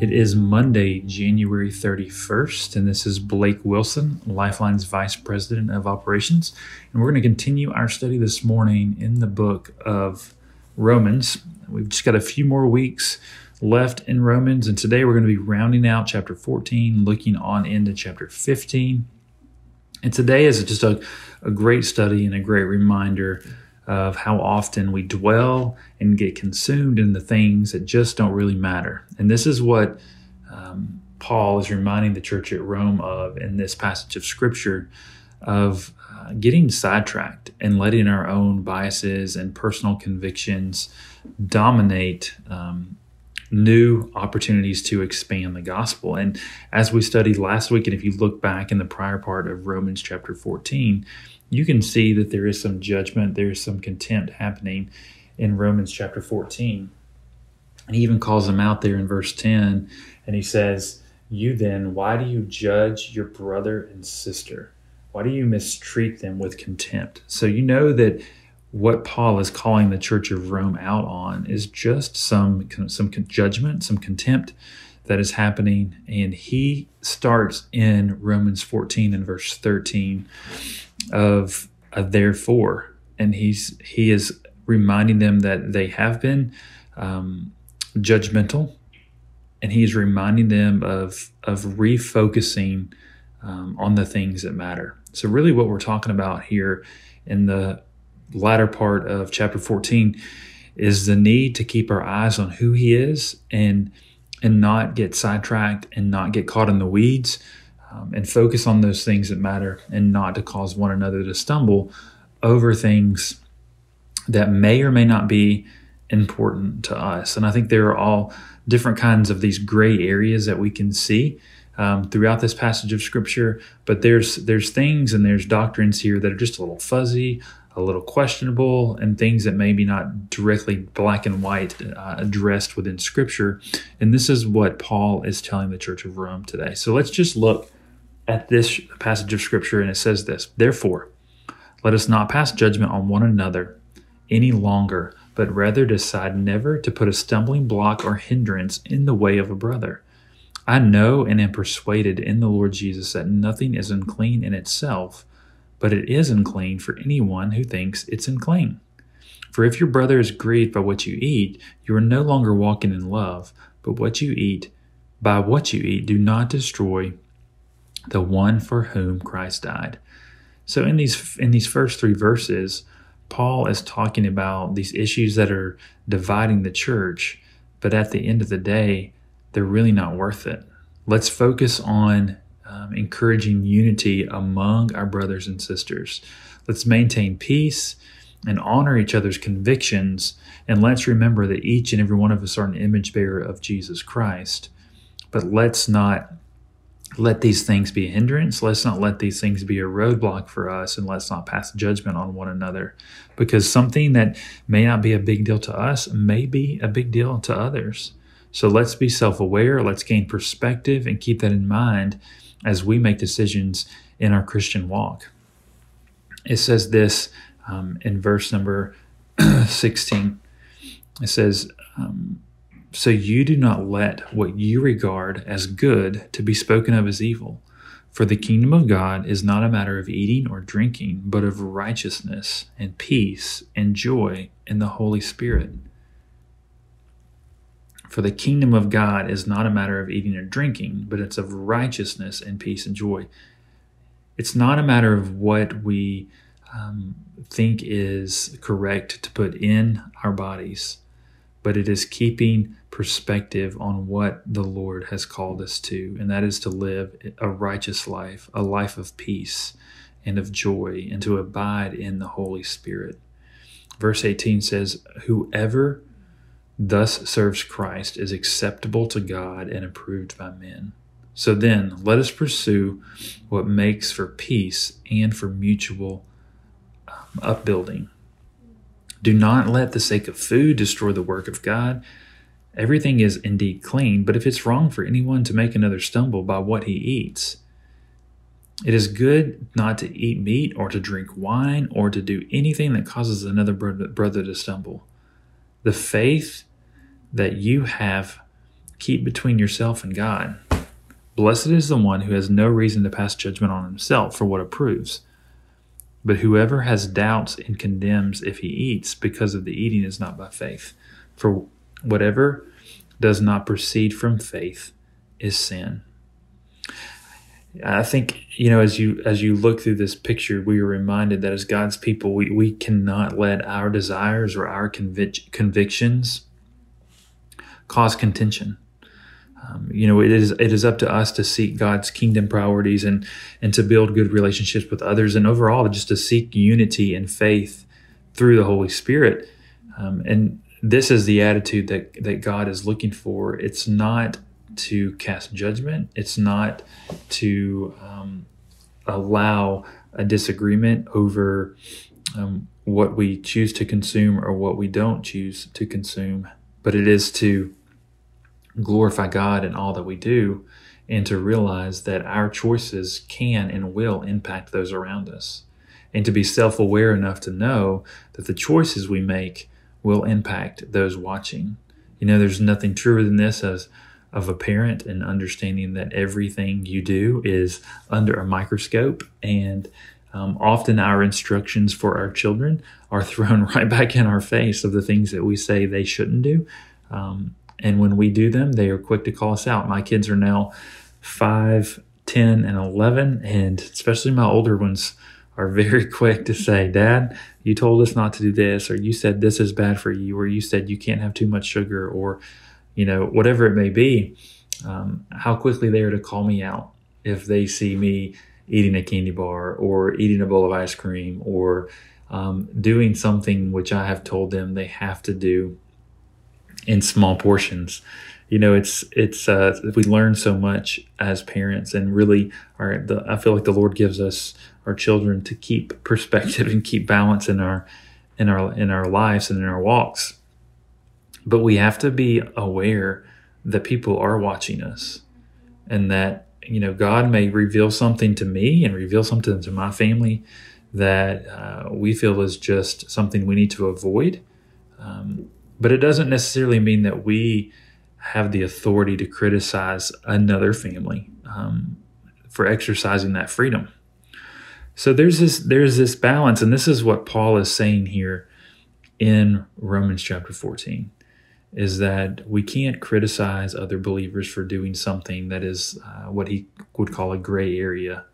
It is Monday, January 31st, and this is Blake Wilson, Lifeline's Vice President of Operations. And we're going to continue our study this morning in the book of Romans. We've just got a few more weeks left in Romans, and today we're going to be rounding out chapter 14, looking on into chapter 15. And today is just a, a great study and a great reminder of how often we dwell and get consumed in the things that just don't really matter. And this is what um, Paul is reminding the church at Rome of in this passage of scripture of uh, getting sidetracked and letting our own biases and personal convictions dominate um, new opportunities to expand the gospel. And as we studied last week, and if you look back in the prior part of Romans chapter 14, you can see that there is some judgment, there is some contempt happening in Romans chapter 14. And he even calls them out there in verse 10, and he says, You then, why do you judge your brother and sister? Why do you mistreat them with contempt? So you know that what Paul is calling the church of Rome out on is just some some judgment, some contempt that is happening, and he starts in Romans 14 and verse 13 of a therefore, and he's he is reminding them that they have been um, judgmental, and he is reminding them of of refocusing um, on the things that matter. So really, what we're talking about here in the latter part of chapter 14 is the need to keep our eyes on who he is and and not get sidetracked and not get caught in the weeds um, and focus on those things that matter and not to cause one another to stumble over things that may or may not be important to us. And I think there are all different kinds of these gray areas that we can see um, throughout this passage of scripture. But there's there's things and there's doctrines here that are just a little fuzzy, a little questionable, and things that maybe not directly black and white uh, addressed within scripture. And this is what Paul is telling the church of Rome today. So let's just look at this passage of scripture and it says this Therefore, let us not pass judgment on one another any longer, but rather decide never to put a stumbling block or hindrance in the way of a brother. I know and am persuaded in the Lord Jesus that nothing is unclean in itself, but it is unclean for anyone who thinks it's unclean. For if your brother is grieved by what you eat, you are no longer walking in love, but what you eat, by what you eat, do not destroy the one for whom Christ died. So in these in these first 3 verses, Paul is talking about these issues that are dividing the church, but at the end of the day, they're really not worth it. Let's focus on um, encouraging unity among our brothers and sisters. Let's maintain peace and honor each other's convictions. And let's remember that each and every one of us are an image bearer of Jesus Christ. But let's not let these things be a hindrance. Let's not let these things be a roadblock for us, and let's not pass judgment on one another because something that may not be a big deal to us may be a big deal to others. So let's be self aware, let's gain perspective, and keep that in mind as we make decisions in our Christian walk. It says this um, in verse number 16. It says, um, so you do not let what you regard as good to be spoken of as evil. For the kingdom of God is not a matter of eating or drinking, but of righteousness and peace and joy in the Holy Spirit. For the kingdom of God is not a matter of eating or drinking, but it's of righteousness and peace and joy. It's not a matter of what we um, think is correct to put in our bodies but it is keeping perspective on what the Lord has called us to, and that is to live a righteous life, a life of peace and of joy, and to abide in the Holy Spirit. Verse 18 says, Whoever thus serves Christ is acceptable to God and approved by men. So then, let us pursue what makes for peace and for mutual um, upbuilding. Do not let the sake of food destroy the work of God. Everything is indeed clean, but if it's wrong for anyone to make another stumble by what he eats, it is good not to eat meat or to drink wine or to do anything that causes another brother to stumble. The faith that you have, keep between yourself and God. Blessed is the one who has no reason to pass judgment on himself for what approves. But whoever has doubts and condemns if he eats because of the eating is not by faith. For whatever does not proceed from faith is sin. I think you know as you as you look through this picture, we are reminded that as God's people, we, we cannot let our desires or our convic- convictions cause contention. Um, you know, it is it is up to us to seek God's kingdom priorities and and to build good relationships with others, and overall just to seek unity and faith through the Holy Spirit. Um, and this is the attitude that that God is looking for. It's not to cast judgment. It's not to um, allow a disagreement over um, what we choose to consume or what we don't choose to consume, but it is to glorify God in all that we do and to realize that our choices can and will impact those around us. And to be self aware enough to know that the choices we make will impact those watching. You know, there's nothing truer than this as of a parent and understanding that everything you do is under a microscope and um, often our instructions for our children are thrown right back in our face of the things that we say they shouldn't do um, and when we do them they are quick to call us out. My kids are now 5 10 and 11 and especially my older ones are very quick to say dad you told us not to do this or you said this is bad for you or you said you can't have too much sugar or you know, whatever it may be, um, how quickly they are to call me out if they see me eating a candy bar or eating a bowl of ice cream or um, doing something which I have told them they have to do in small portions. You know, it's it's uh, we learn so much as parents, and really, our the, I feel like the Lord gives us our children to keep perspective and keep balance in our in our in our lives and in our walks. But we have to be aware that people are watching us and that, you know, God may reveal something to me and reveal something to my family that uh, we feel is just something we need to avoid. Um, but it doesn't necessarily mean that we have the authority to criticize another family um, for exercising that freedom. So there's this there's this balance, and this is what Paul is saying here in Romans chapter 14 is that we can't criticize other believers for doing something that is uh, what he would call a gray area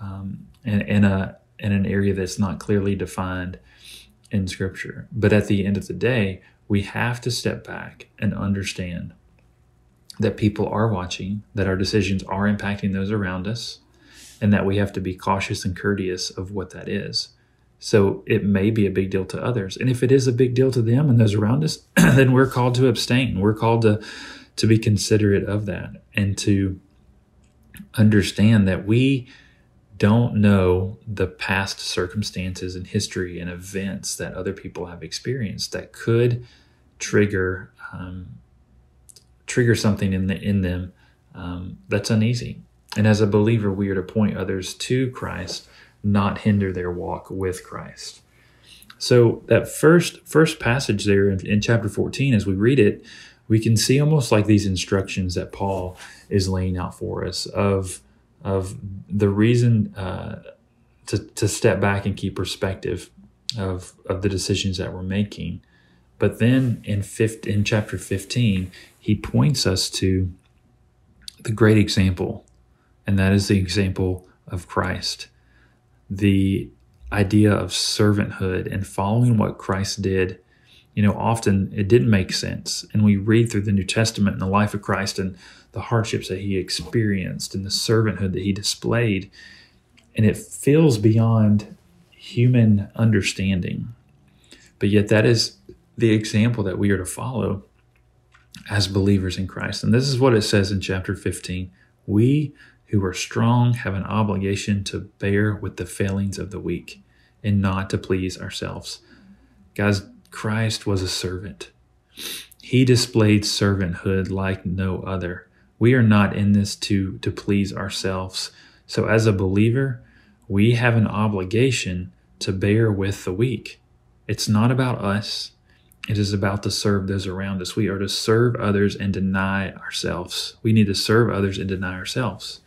um, in, in, a, in an area that's not clearly defined in Scripture. But at the end of the day, we have to step back and understand that people are watching, that our decisions are impacting those around us, and that we have to be cautious and courteous of what that is. So it may be a big deal to others. And if it is a big deal to them and those around us, then we're called to abstain. We're called to, to be considerate of that and to understand that we don't know the past circumstances and history and events that other people have experienced that could trigger um, trigger something in the in them um, that's uneasy. And as a believer, we are to point others to Christ not hinder their walk with Christ. So that first first passage there in, in, chapter 14, as we read it, we can see almost like these instructions that Paul is laying out for us of of the reason uh, to to step back and keep perspective of of the decisions that we're making. But then in fifth, in chapter 15, he points us to the great example, and that is the example of Christ the idea of servanthood and following what Christ did, you know, often it didn't make sense. And we read through the New Testament and the life of Christ and the hardships that he experienced and the servanthood that he displayed. And it feels beyond human understanding. But yet, that is the example that we are to follow as believers in Christ. And this is what it says in chapter 15 We who are strong have an obligation to bear with the failings of the weak and not to please ourselves. Guys, Christ was a servant. He displayed servanthood like no other. We are not in this to, to please ourselves. So, as a believer, we have an obligation to bear with the weak. It's not about us, it is about to serve those around us. We are to serve others and deny ourselves. We need to serve others and deny ourselves.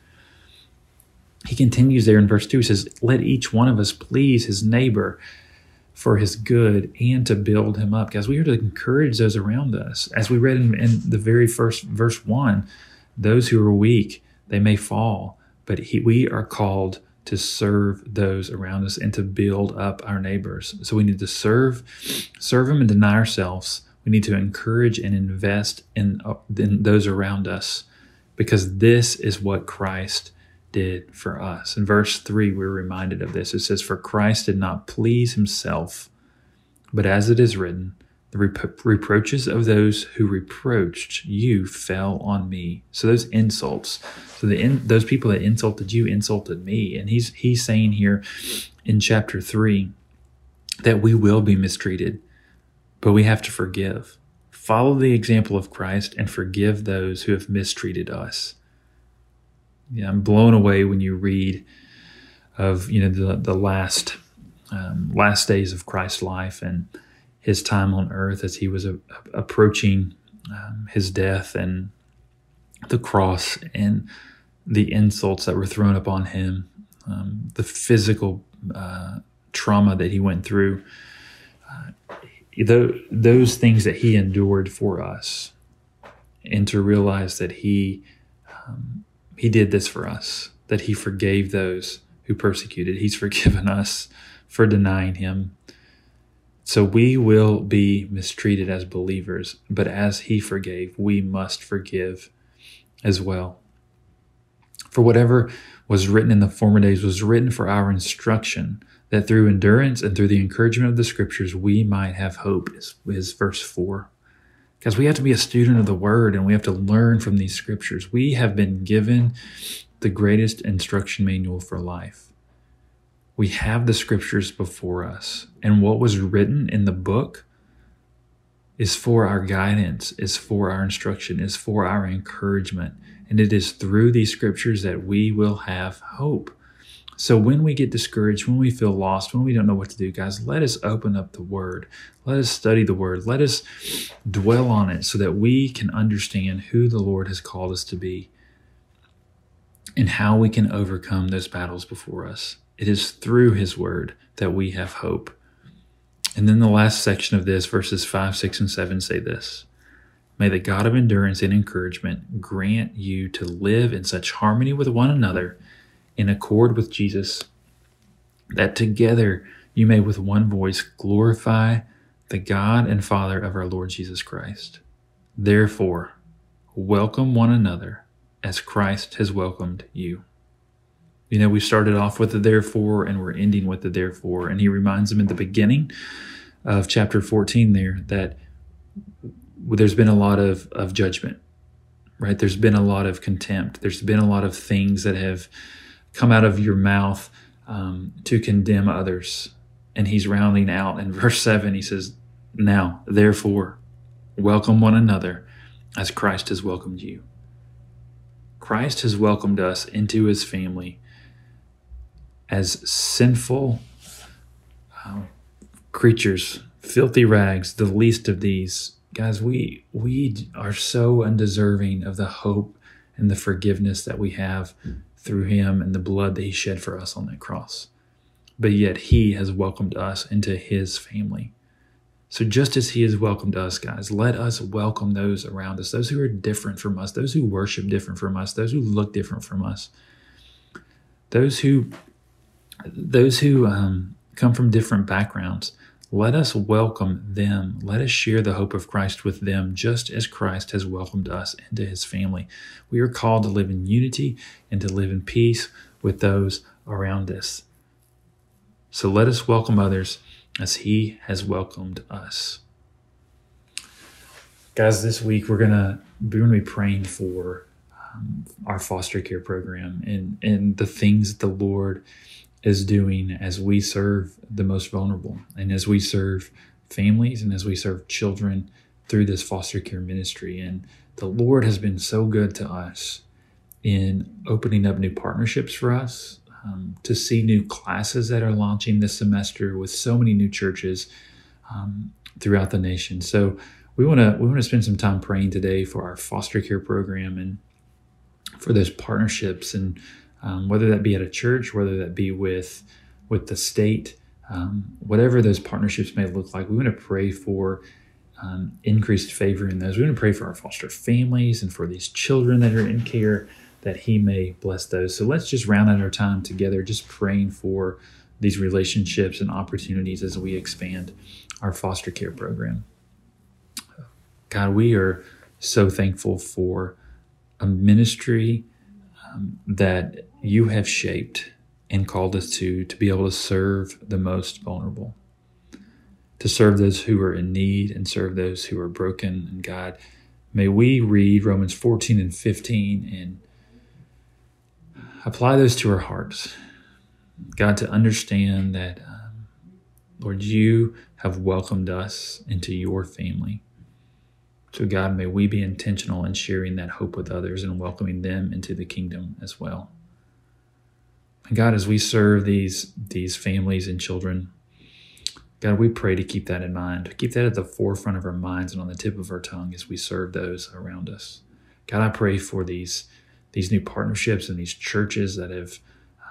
He continues there in verse 2 he says, Let each one of us please his neighbor for his good and to build him up. Guys, we are to encourage those around us. As we read in, in the very first verse 1, those who are weak, they may fall, but he, we are called to serve those around us and to build up our neighbors. So we need to serve, serve them and deny ourselves. We need to encourage and invest in, uh, in those around us because this is what Christ did for us. In verse 3, we're reminded of this. It says, For Christ did not please himself, but as it is written, the rep- reproaches of those who reproached you fell on me. So those insults, so the in, those people that insulted you insulted me, and he's he's saying here in chapter three that we will be mistreated, but we have to forgive. Follow the example of Christ and forgive those who have mistreated us. Yeah, I'm blown away when you read of you know the the last um, last days of Christ's life and his time on earth as he was a, approaching um, his death and the cross and the insults that were thrown upon him, um, the physical uh, trauma that he went through, uh, those things that he endured for us, and to realize that he um, he did this for us, that he forgave those who persecuted. He's forgiven us for denying him so we will be mistreated as believers, but as he forgave, we must forgive as well. For whatever was written in the former days was written for our instruction, that through endurance and through the encouragement of the scriptures we might have hope, is, is verse 4. Because we have to be a student of the word and we have to learn from these scriptures. We have been given the greatest instruction manual for life we have the scriptures before us. And what was written in the book is for our guidance, is for our instruction, is for our encouragement. And it is through these scriptures that we will have hope. So when we get discouraged, when we feel lost, when we don't know what to do, guys, let us open up the word. Let us study the word. Let us dwell on it so that we can understand who the Lord has called us to be and how we can overcome those battles before us. It is through his word that we have hope. And then the last section of this, verses 5, 6, and 7, say this May the God of endurance and encouragement grant you to live in such harmony with one another, in accord with Jesus, that together you may with one voice glorify the God and Father of our Lord Jesus Christ. Therefore, welcome one another as Christ has welcomed you. You know, we started off with the therefore and we're ending with the therefore. And he reminds them in the beginning of chapter 14 there that there's been a lot of, of judgment, right? There's been a lot of contempt. There's been a lot of things that have come out of your mouth um, to condemn others. And he's rounding out in verse 7, he says, Now, therefore, welcome one another as Christ has welcomed you. Christ has welcomed us into his family as sinful uh, creatures, filthy rags, the least of these. Guys, we we are so undeserving of the hope and the forgiveness that we have through him and the blood that he shed for us on that cross. But yet he has welcomed us into his family. So just as he has welcomed us, guys, let us welcome those around us, those who are different from us, those who worship different from us, those who look different from us, those who those who um, come from different backgrounds, let us welcome them. Let us share the hope of Christ with them, just as Christ has welcomed us into his family. We are called to live in unity and to live in peace with those around us. So let us welcome others as he has welcomed us. Guys, this week we're gonna we're gonna be praying for um, our foster care program and, and the things that the Lord is doing as we serve the most vulnerable and as we serve families and as we serve children through this foster care ministry. And the Lord has been so good to us in opening up new partnerships for us, um, to see new classes that are launching this semester with so many new churches um, throughout the nation. So we want to we want to spend some time praying today for our foster care program and for those partnerships and um, whether that be at a church, whether that be with with the state, um, whatever those partnerships may look like. We want to pray for um, increased favor in those. We want to pray for our foster families and for these children that are in care that He may bless those. So let's just round out our time together, just praying for these relationships and opportunities as we expand our foster care program. God, we are so thankful for a ministry um, that you have shaped and called us to, to be able to serve the most vulnerable, to serve those who are in need and serve those who are broken. And God, may we read Romans 14 and 15 and apply those to our hearts. God, to understand that, um, Lord, you have welcomed us into your family. So, God, may we be intentional in sharing that hope with others and welcoming them into the kingdom as well. And God, as we serve these, these families and children, God, we pray to keep that in mind, keep that at the forefront of our minds and on the tip of our tongue as we serve those around us. God, I pray for these, these new partnerships and these churches that have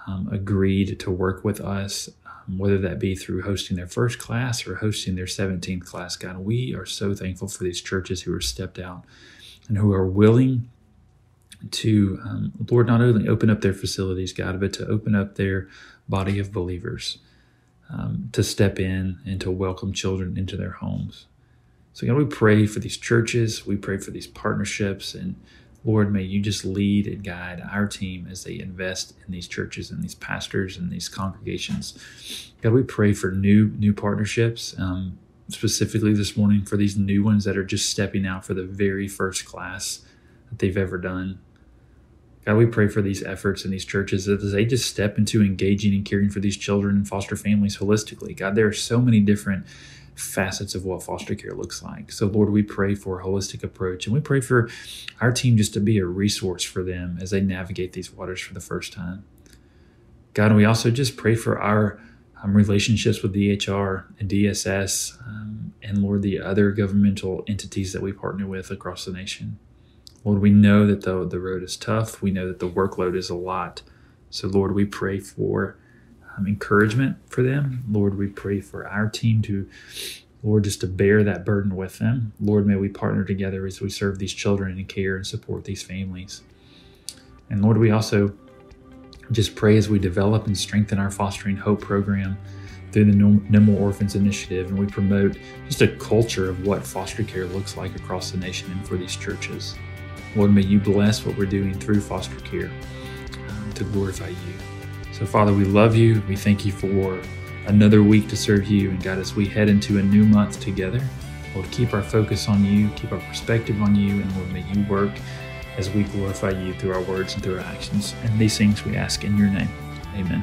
um, agreed to work with us whether that be through hosting their first class or hosting their 17th class. God, we are so thankful for these churches who are stepped out and who are willing to, um, Lord, not only open up their facilities, God, but to open up their body of believers um, to step in and to welcome children into their homes. So, God, we pray for these churches, we pray for these partnerships, and Lord, may you just lead and guide our team as they invest in these churches and these pastors and these congregations. God, we pray for new new partnerships, um, specifically this morning for these new ones that are just stepping out for the very first class that they've ever done. God, we pray for these efforts in these churches as they just step into engaging and caring for these children and foster families holistically. God, there are so many different facets of what foster care looks like. So, Lord, we pray for a holistic approach and we pray for our team just to be a resource for them as they navigate these waters for the first time. God, and we also just pray for our um, relationships with DHR and DSS um, and, Lord, the other governmental entities that we partner with across the nation. Lord, we know that the, the road is tough. We know that the workload is a lot. So, Lord, we pray for um, encouragement for them. Lord, we pray for our team to, Lord, just to bear that burden with them. Lord, may we partner together as we serve these children and care and support these families. And Lord, we also just pray as we develop and strengthen our Fostering Hope program through the No More Orphans Initiative, and we promote just a culture of what foster care looks like across the nation and for these churches. Lord, may you bless what we're doing through foster care um, to glorify you. So, Father, we love you. We thank you for another week to serve you. And God, as we head into a new month together, Lord, keep our focus on you, keep our perspective on you, and Lord, may you work as we glorify you through our words and through our actions. And these things we ask in your name. Amen.